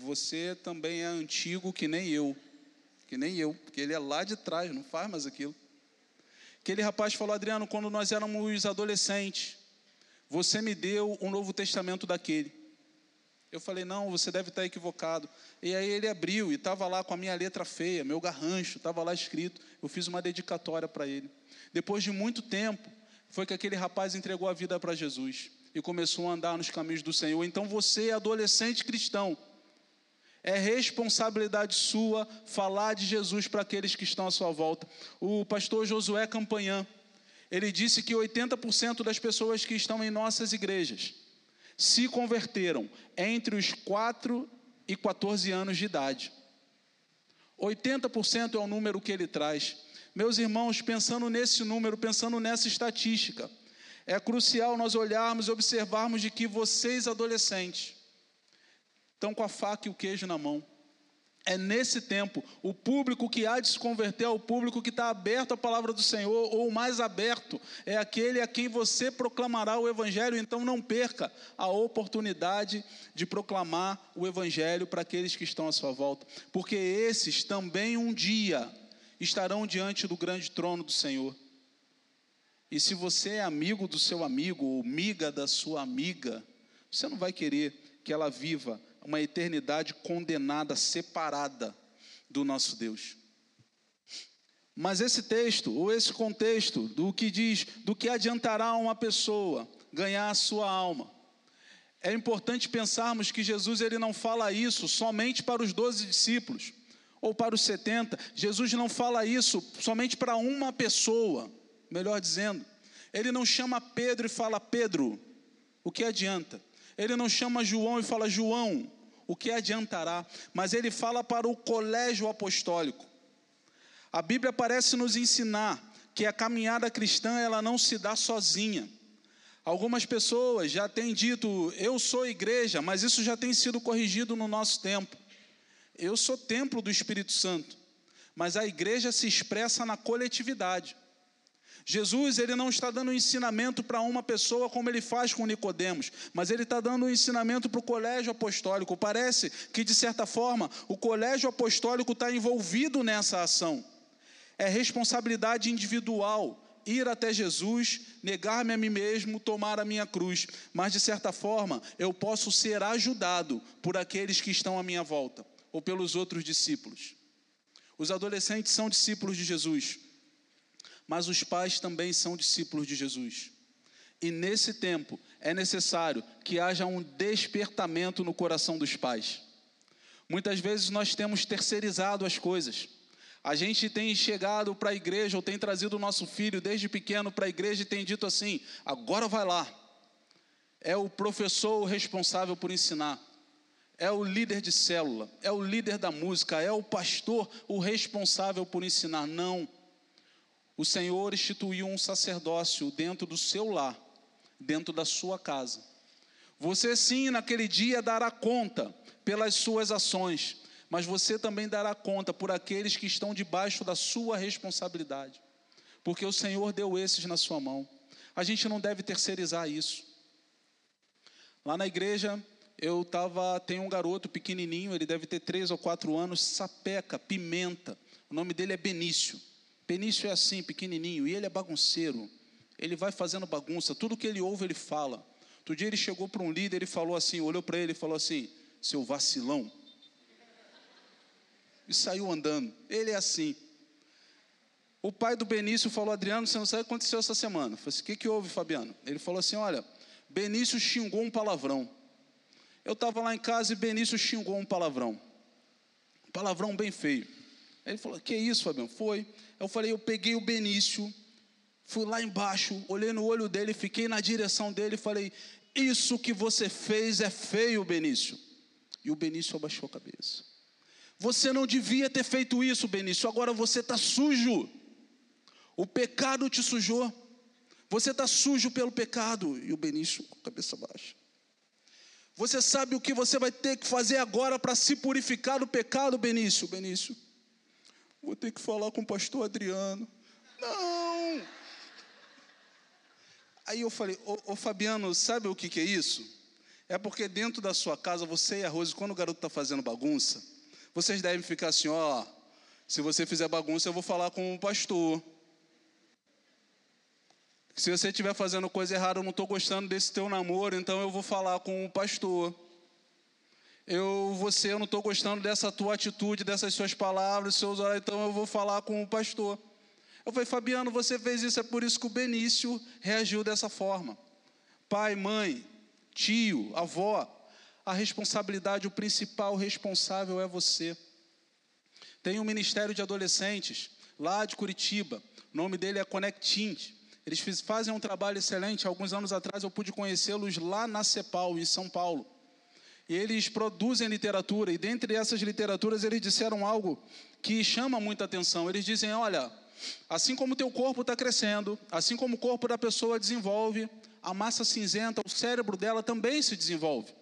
H: Você também é antigo que nem eu. Que nem eu, porque ele é lá de trás, não faz mais aquilo. Aquele rapaz falou: Adriano, quando nós éramos adolescentes, você me deu um Novo Testamento daquele. Eu falei, não, você deve estar equivocado. E aí ele abriu e estava lá com a minha letra feia, meu garrancho, estava lá escrito. Eu fiz uma dedicatória para ele. Depois de muito tempo, foi que aquele rapaz entregou a vida para Jesus e começou a andar nos caminhos do Senhor. Então você, adolescente cristão, é responsabilidade sua falar de Jesus para aqueles que estão à sua volta. O pastor Josué Campanhã, ele disse que 80% das pessoas que estão em nossas igrejas se converteram entre os 4 e 14 anos de idade. 80% é o número que ele traz. Meus irmãos, pensando nesse número, pensando nessa estatística, é crucial nós olharmos e observarmos de que vocês, adolescentes, estão com a faca e o queijo na mão. É nesse tempo, o público que há de se converter é o público que está aberto à palavra do Senhor, ou mais aberto é aquele a quem você proclamará o Evangelho, então não perca a oportunidade de proclamar o Evangelho para aqueles que estão à sua volta, porque esses também um dia estarão diante do grande trono do Senhor. E se você é amigo do seu amigo, ou amiga da sua amiga, você não vai querer que ela viva uma eternidade condenada, separada do nosso Deus. Mas esse texto, ou esse contexto, do que diz, do que adiantará uma pessoa ganhar a sua alma, é importante pensarmos que Jesus ele não fala isso somente para os doze discípulos, ou para os setenta. Jesus não fala isso somente para uma pessoa, melhor dizendo. Ele não chama Pedro e fala, Pedro, o que adianta? Ele não chama João e fala, João, o que adiantará? Mas ele fala para o colégio apostólico. A Bíblia parece nos ensinar que a caminhada cristã ela não se dá sozinha. Algumas pessoas já têm dito, eu sou igreja, mas isso já tem sido corrigido no nosso tempo. Eu sou templo do Espírito Santo, mas a igreja se expressa na coletividade. Jesus ele não está dando ensinamento para uma pessoa como ele faz com Nicodemos, mas ele está dando ensinamento para o colégio apostólico. Parece que de certa forma o colégio apostólico está envolvido nessa ação. É responsabilidade individual ir até Jesus, negar-me a mim mesmo, tomar a minha cruz, mas de certa forma eu posso ser ajudado por aqueles que estão à minha volta ou pelos outros discípulos. Os adolescentes são discípulos de Jesus mas os pais também são discípulos de Jesus. E nesse tempo é necessário que haja um despertamento no coração dos pais. Muitas vezes nós temos terceirizado as coisas. A gente tem chegado para a igreja ou tem trazido o nosso filho desde pequeno para a igreja e tem dito assim: agora vai lá. É o professor o responsável por ensinar, é o líder de célula, é o líder da música, é o pastor o responsável por ensinar. Não. O Senhor instituiu um sacerdócio dentro do seu lar, dentro da sua casa. Você sim, naquele dia, dará conta pelas suas ações, mas você também dará conta por aqueles que estão debaixo da sua responsabilidade, porque o Senhor deu esses na sua mão. A gente não deve terceirizar isso. Lá na igreja, eu tava, tem um garoto pequenininho, ele deve ter três ou quatro anos, sapeca, pimenta. O nome dele é Benício. Benício é assim, pequenininho, e ele é bagunceiro. Ele vai fazendo bagunça, tudo que ele ouve ele fala. Outro dia ele chegou para um líder e falou assim, olhou para ele e falou assim: "Seu vacilão". E saiu andando. Ele é assim. O pai do Benício falou: Adriano, você não sabe o que aconteceu essa semana. Eu falei assim: o que, que houve, Fabiano? Ele falou assim: olha, Benício xingou um palavrão. Eu estava lá em casa e Benício xingou um palavrão. Um palavrão bem feio. Ele falou: Que isso, Fabiano? Foi. Eu falei: Eu peguei o Benício, fui lá embaixo, olhei no olho dele, fiquei na direção dele e falei: Isso que você fez é feio, Benício. E o Benício abaixou a cabeça. Você não devia ter feito isso, Benício. Agora você está sujo. O pecado te sujou. Você está sujo pelo pecado. E o Benício com a cabeça baixa. Você sabe o que você vai ter que fazer agora para se purificar do pecado, Benício? Benício, vou ter que falar com o pastor Adriano. Não! Aí eu falei, ô, ô Fabiano, sabe o que, que é isso? É porque dentro da sua casa, você e a Rose, quando o garoto está fazendo bagunça, vocês devem ficar assim, ó, se você fizer bagunça, eu vou falar com o pastor. Se você estiver fazendo coisa errada, eu não estou gostando desse teu namoro, então eu vou falar com o pastor. Eu, você, eu não estou gostando dessa tua atitude, dessas suas palavras, seus olhos, então eu vou falar com o pastor. Eu falei, Fabiano, você fez isso, é por isso que o Benício reagiu dessa forma. Pai, mãe, tio, avó, a responsabilidade, o principal responsável é você. Tem um ministério de adolescentes lá de Curitiba, o nome dele é Connect Teens. Eles fazem um trabalho excelente. Alguns anos atrás eu pude conhecê-los lá na CEPAL, em São Paulo. E eles produzem literatura, e dentre essas literaturas eles disseram algo que chama muita atenção. Eles dizem: olha, assim como o teu corpo está crescendo, assim como o corpo da pessoa desenvolve, a massa cinzenta, o cérebro dela também se desenvolve.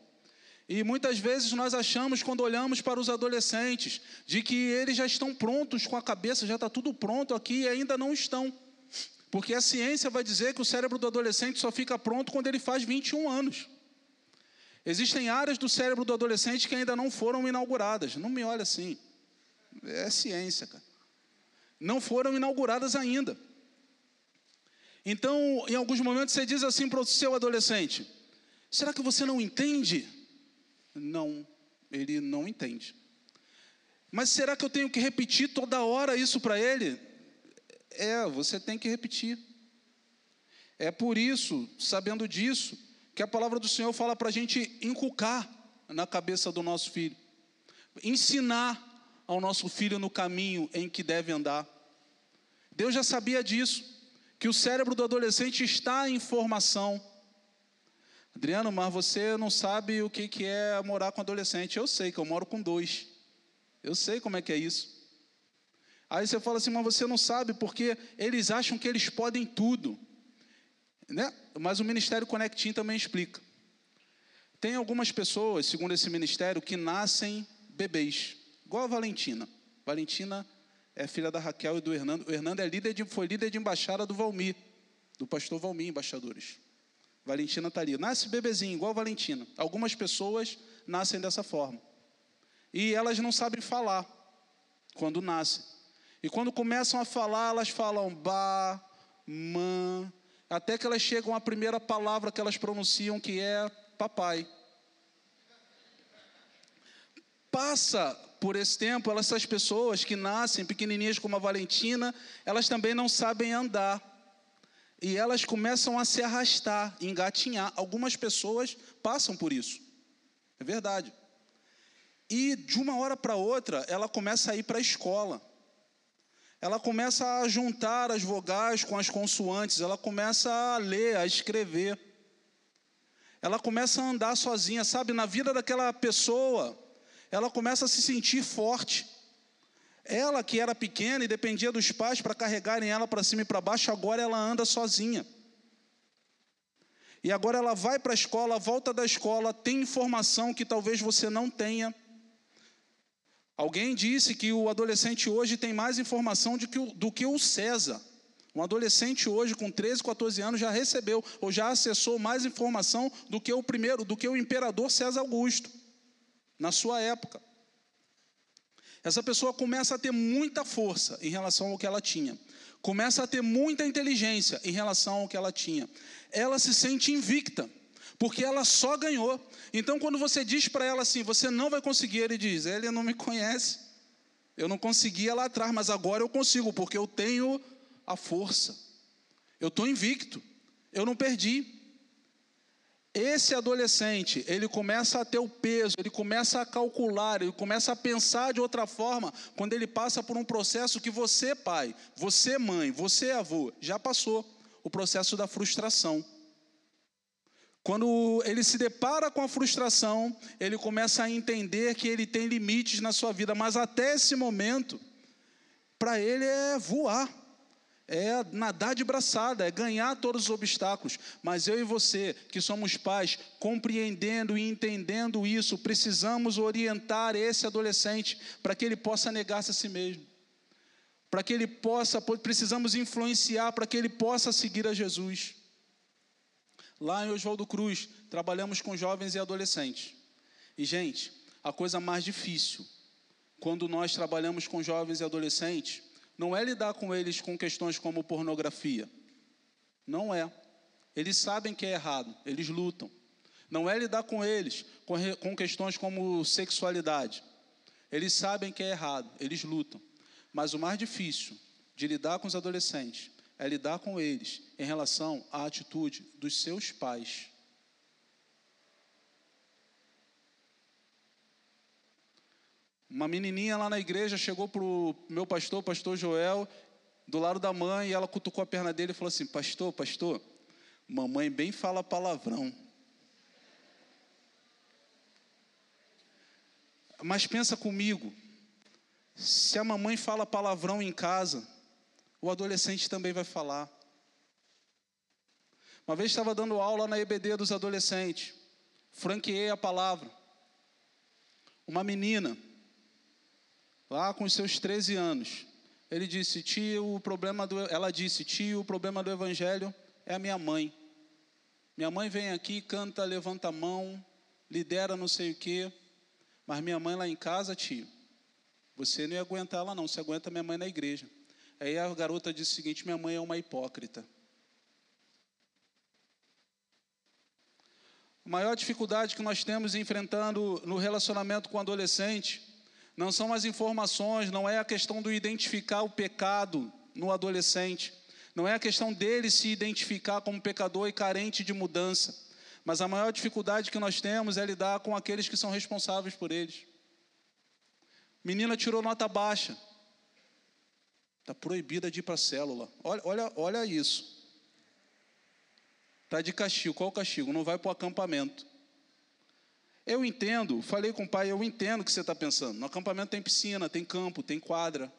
H: E muitas vezes nós achamos, quando olhamos para os adolescentes, de que eles já estão prontos com a cabeça, já está tudo pronto aqui e ainda não estão. Porque a ciência vai dizer que o cérebro do adolescente só fica pronto quando ele faz 21 anos. Existem áreas do cérebro do adolescente que ainda não foram inauguradas. Não me olha assim. É ciência, cara. Não foram inauguradas ainda. Então, em alguns momentos, você diz assim para o seu adolescente: será que você não entende? Não, ele não entende. Mas será que eu tenho que repetir toda hora isso para ele? É, você tem que repetir. É por isso, sabendo disso, que a palavra do Senhor fala para a gente inculcar na cabeça do nosso filho, ensinar ao nosso filho no caminho em que deve andar. Deus já sabia disso, que o cérebro do adolescente está em formação. Adriano, mas você não sabe o que é morar com adolescente. Eu sei que eu moro com dois. Eu sei como é que é isso. Aí você fala assim, mas você não sabe porque eles acham que eles podem tudo. Né? Mas o Ministério Conectim também explica. Tem algumas pessoas, segundo esse ministério, que nascem bebês, igual a Valentina. Valentina é filha da Raquel e do Hernando. O Hernando é líder de, foi líder de embaixada do Valmir, do pastor Valmir, embaixadores. Valentina está ali. Nasce bebezinho, igual a Valentina. Algumas pessoas nascem dessa forma. E elas não sabem falar quando nascem. E quando começam a falar, elas falam ba, mã, até que elas chegam à primeira palavra que elas pronunciam, que é papai. Passa por esse tempo, essas pessoas que nascem pequenininhas como a Valentina, elas também não sabem andar. e elas começam a se arrastar, engatinhar. Algumas pessoas passam por isso. É verdade. E de uma hora para outra, ela começa a ir para a escola. Ela começa a juntar as vogais com as consoantes, ela começa a ler, a escrever. Ela começa a andar sozinha, sabe? Na vida daquela pessoa, ela começa a se sentir forte. Ela que era pequena e dependia dos pais para carregarem ela para cima e para baixo, agora ela anda sozinha. E agora ela vai para a escola, volta da escola, tem informação que talvez você não tenha. Alguém disse que o adolescente hoje tem mais informação do que o, do que o César. Um adolescente hoje com 13, 14 anos já recebeu ou já acessou mais informação do que o primeiro, do que o imperador César Augusto na sua época. Essa pessoa começa a ter muita força em relação ao que ela tinha. Começa a ter muita inteligência em relação ao que ela tinha. Ela se sente invicta, porque ela só ganhou. Então, quando você diz para ela assim, você não vai conseguir, ele diz: ele não me conhece. Eu não conseguia lá atrás, mas agora eu consigo, porque eu tenho a força. Eu estou invicto. Eu não perdi. Esse adolescente, ele começa a ter o peso, ele começa a calcular, ele começa a pensar de outra forma quando ele passa por um processo que você, pai, você, mãe, você, avô, já passou o processo da frustração. Quando ele se depara com a frustração, ele começa a entender que ele tem limites na sua vida, mas até esse momento, para ele é voar é nadar de braçada, é ganhar todos os obstáculos. Mas eu e você, que somos pais, compreendendo e entendendo isso, precisamos orientar esse adolescente para que ele possa negar-se a si mesmo. Para que ele possa, precisamos influenciar para que ele possa seguir a Jesus. Lá em Oswaldo Cruz, trabalhamos com jovens e adolescentes. E, gente, a coisa mais difícil, quando nós trabalhamos com jovens e adolescentes, não é lidar com eles com questões como pornografia. Não é. Eles sabem que é errado, eles lutam. Não é lidar com eles com, questões como sexualidade. Eles sabem que é errado, eles lutam. Mas o mais difícil de lidar com os adolescentes é lidar com eles em relação à atitude dos seus pais. Uma menininha lá na igreja chegou para o meu pastor, pastor Joel, do lado da mãe, e ela cutucou a perna dele e falou assim: Pastor, pastor, mamãe bem fala palavrão. Mas pensa comigo, se a mamãe fala palavrão em casa, o adolescente também vai falar. Uma vez estava dando aula na EBD dos adolescentes, franqueei a palavra. Uma menina, lá com seus 13 anos, ele disse: "Tio, o problema do ela disse: "Tio, o problema do evangelho é a minha mãe. Minha mãe vem aqui, canta, levanta a mão, lidera não sei o quê, mas minha mãe lá em casa, tio, você não ia aguentar ela não, você aguenta minha mãe na igreja." Aí a garota disse o seguinte: "Minha mãe é uma hipócrita." A maior dificuldade que nós temos enfrentando no relacionamento com o adolescente não são as informações, não é a questão do identificar o pecado no adolescente, não é a questão dele se identificar como pecador e carente de mudança, mas a maior dificuldade que nós temos é lidar com aqueles que são responsáveis por eles. Menina tirou nota baixa, está proibida de ir para a célula. Olha, olha, olha isso. Está de castigo. Qual o castigo? Não vai para o acampamento. Eu entendo, falei com o pai, eu entendo o que você está pensando. No acampamento tem piscina, tem campo, tem quadra.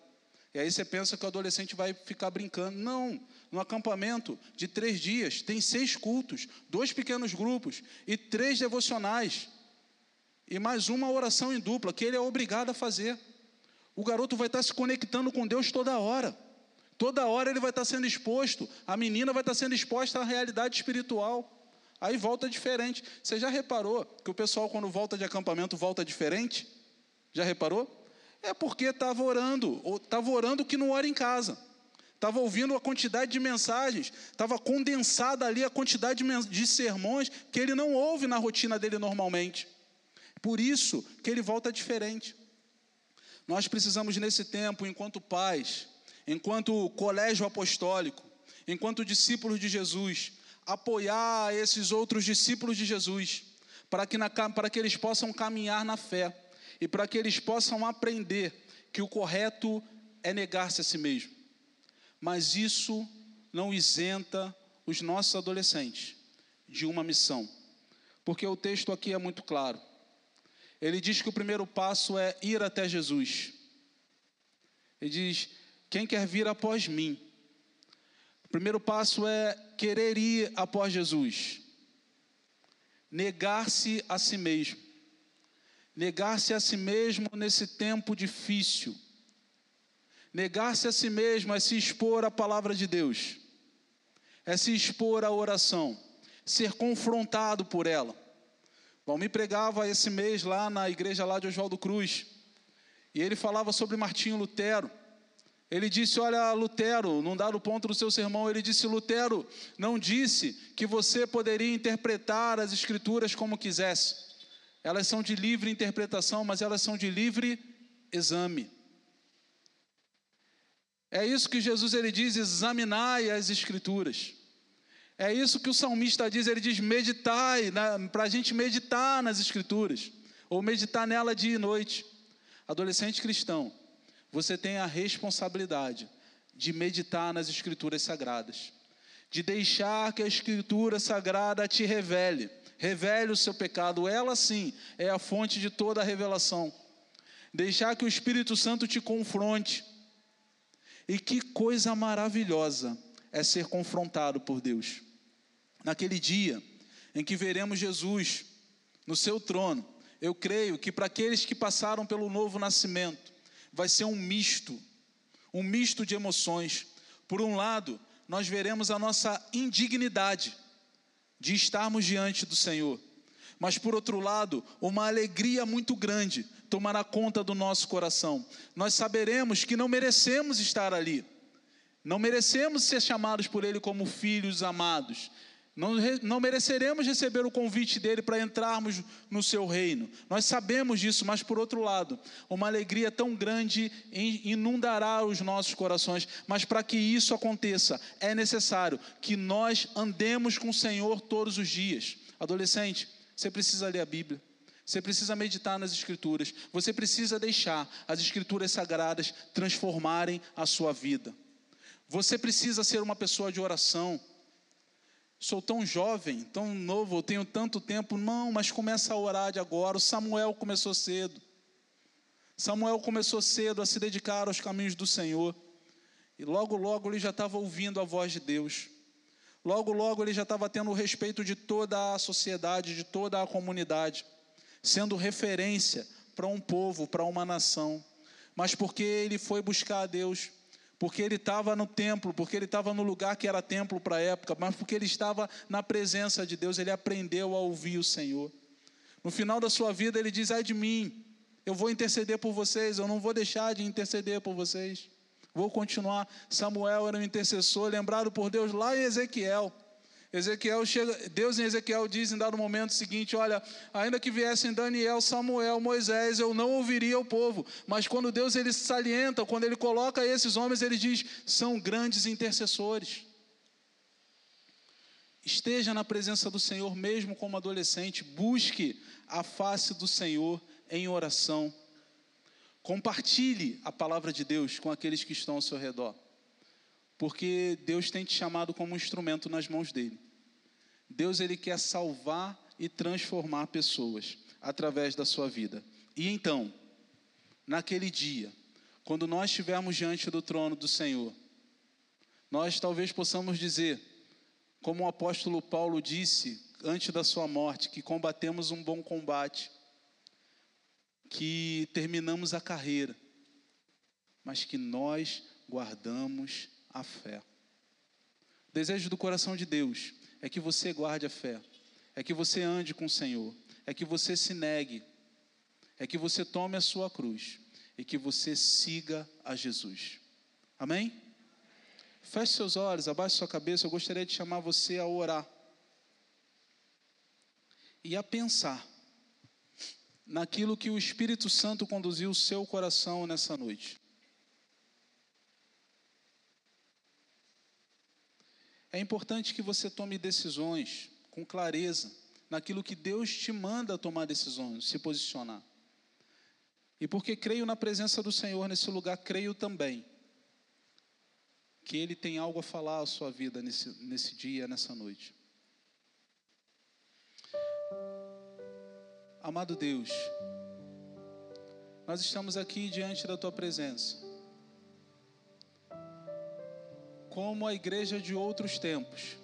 H: E aí você pensa que o adolescente vai ficar brincando. Não, no acampamento de três dias tem seis cultos, dois pequenos grupos e três devocionais. E mais uma oração em dupla, que ele é obrigado a fazer. O garoto vai estar se conectando com Deus toda hora. Toda hora ele vai estar sendo exposto, a menina vai estar sendo exposta à realidade espiritual. Aí volta diferente. Você já reparou que o pessoal, quando volta de acampamento, volta diferente? Já reparou? É porque estava orando, estava orando que não ora em casa. Estava ouvindo a quantidade de mensagens, estava condensada ali a quantidade de sermões que ele não ouve na rotina dele normalmente. Por isso que ele volta diferente. Nós precisamos, nesse tempo, enquanto pais, enquanto colégio apostólico, enquanto discípulos de Jesus, apoiar esses outros discípulos de Jesus, para que, na, para que eles possam caminhar na fé e para que eles possam aprender que o correto é negar-se a si mesmo. Mas isso não isenta os nossos adolescentes de uma missão, porque o texto aqui é muito claro. Ele diz que o primeiro passo é ir até Jesus. Ele diz: Quem quer vir após mim? O primeiro passo é querer ir após Jesus. Negar-se a si mesmo. Negar-se a si mesmo nesse tempo difícil. Negar-se a si mesmo é se expor à palavra de Deus, é se expor à oração, ser confrontado por ela. Me pregava esse mês lá na igreja lá de Oswaldo Cruz, e ele falava sobre Martinho Lutero. Ele disse: Olha, Lutero, num dado ponto do seu sermão, ele disse: Lutero não disse que você poderia interpretar as Escrituras como quisesse. Elas são de livre interpretação, mas elas são de livre exame. É isso que Jesus ele diz: examinai as Escrituras. É isso que o salmista diz, ele diz: meditai, para a gente meditar nas Escrituras, ou meditar nela dia e noite. Adolescente cristão, você tem a responsabilidade de meditar nas Escrituras sagradas, de deixar que a Escritura sagrada te revele, revele o seu pecado, ela sim é a fonte de toda a revelação. Deixar que o Espírito Santo te confronte. E que coisa maravilhosa é ser confrontado por Deus. Naquele dia em que veremos Jesus no seu trono, eu creio que para aqueles que passaram pelo novo nascimento, vai ser um misto, um misto de emoções. Por um lado, nós veremos a nossa indignidade de estarmos diante do Senhor, mas por outro lado, uma alegria muito grande tomará conta do nosso coração. Nós saberemos que não merecemos estar ali, não merecemos ser chamados por Ele como filhos amados, não, não mereceremos receber o convite dele para entrarmos no seu reino. Nós sabemos disso, mas por outro lado, uma alegria tão grande inundará os nossos corações. Mas para que isso aconteça, é necessário que nós andemos com o Senhor todos os dias. Adolescente, você precisa ler a Bíblia. Você precisa meditar nas Escrituras. Você precisa deixar as Escrituras sagradas transformarem a sua vida. Você precisa ser uma pessoa de oração. Sou tão jovem, tão novo, tenho tanto tempo. Não, mas começa a orar de agora. O Samuel começou cedo. Samuel começou cedo a se dedicar aos caminhos do Senhor. E logo, logo ele já estava ouvindo a voz de Deus. Logo, logo ele já estava tendo o respeito de toda a sociedade, de toda a comunidade, sendo referência para um povo, para uma nação. Mas porque ele foi buscar a Deus, porque ele estava no templo, porque ele estava no lugar que era templo para a época, mas porque ele estava na presença de Deus, ele aprendeu a ouvir o Senhor. No final da sua vida, ele diz: ai de mim, eu vou interceder por vocês, eu não vou deixar de interceder por vocês. Vou continuar. Samuel era um intercessor, lembrado por Deus lá em Ezequiel. Ezequiel chega, Deus em Ezequiel diz em dado momento seguinte: Olha, ainda que viessem Daniel, Samuel, Moisés, eu não ouviria o povo. Mas quando Deus ele salienta, quando ele coloca esses homens, ele diz: são grandes intercessores. Esteja na presença do Senhor mesmo como adolescente, busque a face do Senhor em oração. Compartilhe a palavra de Deus com aqueles que estão ao seu redor, porque Deus tem te chamado como um instrumento nas mãos dele. Deus ele quer salvar e transformar pessoas através da sua vida. E então, naquele dia, quando nós estivermos diante do trono do Senhor, nós talvez possamos dizer, como o apóstolo Paulo disse antes da sua morte, que combatemos um bom combate, que terminamos a carreira, mas que nós guardamos a fé. Desejo do coração de Deus é que você guarde a fé, é que você ande com o Senhor, é que você se negue, é que você tome a sua cruz e que você siga a Jesus. Amém? Feche seus olhos, abaixe sua cabeça. Eu gostaria de chamar você a orar e a pensar naquilo que o Espírito Santo conduziu o seu coração nessa noite. É importante que você tome decisões com clareza naquilo que Deus te manda tomar decisões, se posicionar. E porque creio na presença do Senhor nesse lugar, creio também que Ele tem algo a falar à sua vida nesse, nesse dia, nessa noite. Amado Deus, nós estamos aqui diante da Tua presença, como a igreja de outros tempos,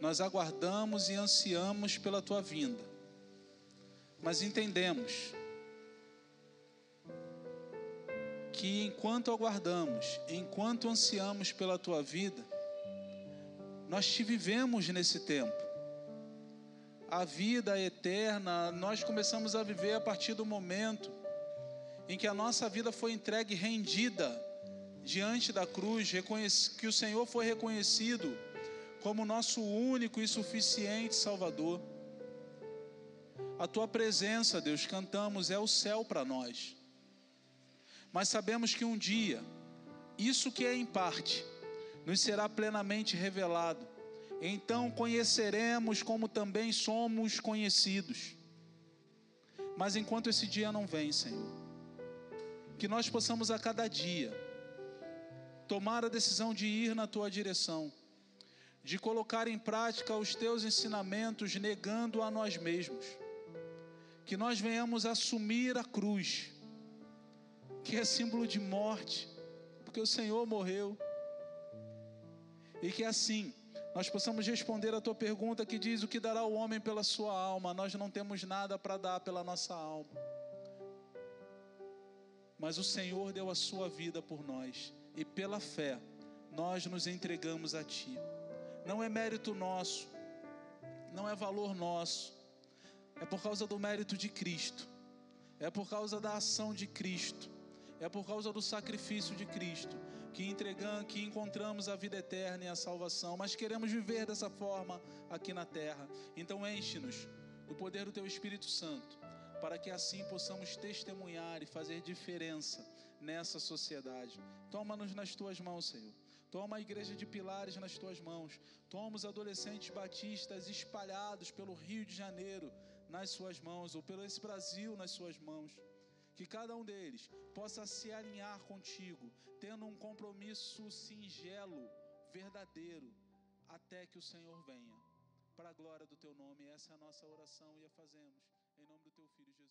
H: nós aguardamos e ansiamos pela Tua vinda, mas entendemos que enquanto aguardamos, enquanto ansiamos pela tua vida, nós te vivemos nesse tempo. A vida eterna, nós começamos a viver a partir do momento em que a nossa vida foi entregue rendida diante da cruz, que o Senhor foi reconhecido como nosso único e suficiente Salvador. A tua presença, Deus, cantamos, é o céu para nós mas sabemos que um dia, isso que é em parte, nos será plenamente revelado. Então conheceremos como também somos conhecidos. Mas enquanto esse dia não vem, Senhor, que nós possamos a cada dia tomar a decisão de ir na tua direção, de colocar em prática os teus ensinamentos, negando a nós mesmos. Que nós venhamos assumir a cruz que é símbolo de morte, porque o Senhor morreu. E que assim nós possamos responder a tua pergunta que diz: O que dará o homem pela sua alma? Nós não temos nada para dar pela nossa alma. Mas o Senhor deu a sua vida por nós, e pela fé nós nos entregamos a Ti. Não é mérito nosso, não é valor nosso, é por causa do mérito de Cristo, é por causa da ação de Cristo é por causa do sacrifício de Cristo que entregamos, que encontramos a vida eterna e a salvação, mas queremos viver dessa forma aqui na terra. Então enche-nos do poder do teu Espírito Santo, para que assim possamos testemunhar e fazer diferença nessa sociedade. Toma-nos nas tuas mãos, Senhor. Toma a igreja de pilares nas tuas mãos. Toma os adolescentes batistas espalhados pelo Rio de Janeiro nas suas mãos, ou pelo esse Brasil nas suas mãos que cada um deles possa se alinhar contigo, tendo um compromisso singelo, verdadeiro, até que o Senhor venha. Para a glória do teu nome, essa é a nossa oração e a fazemos em nome do teu filho Jesus.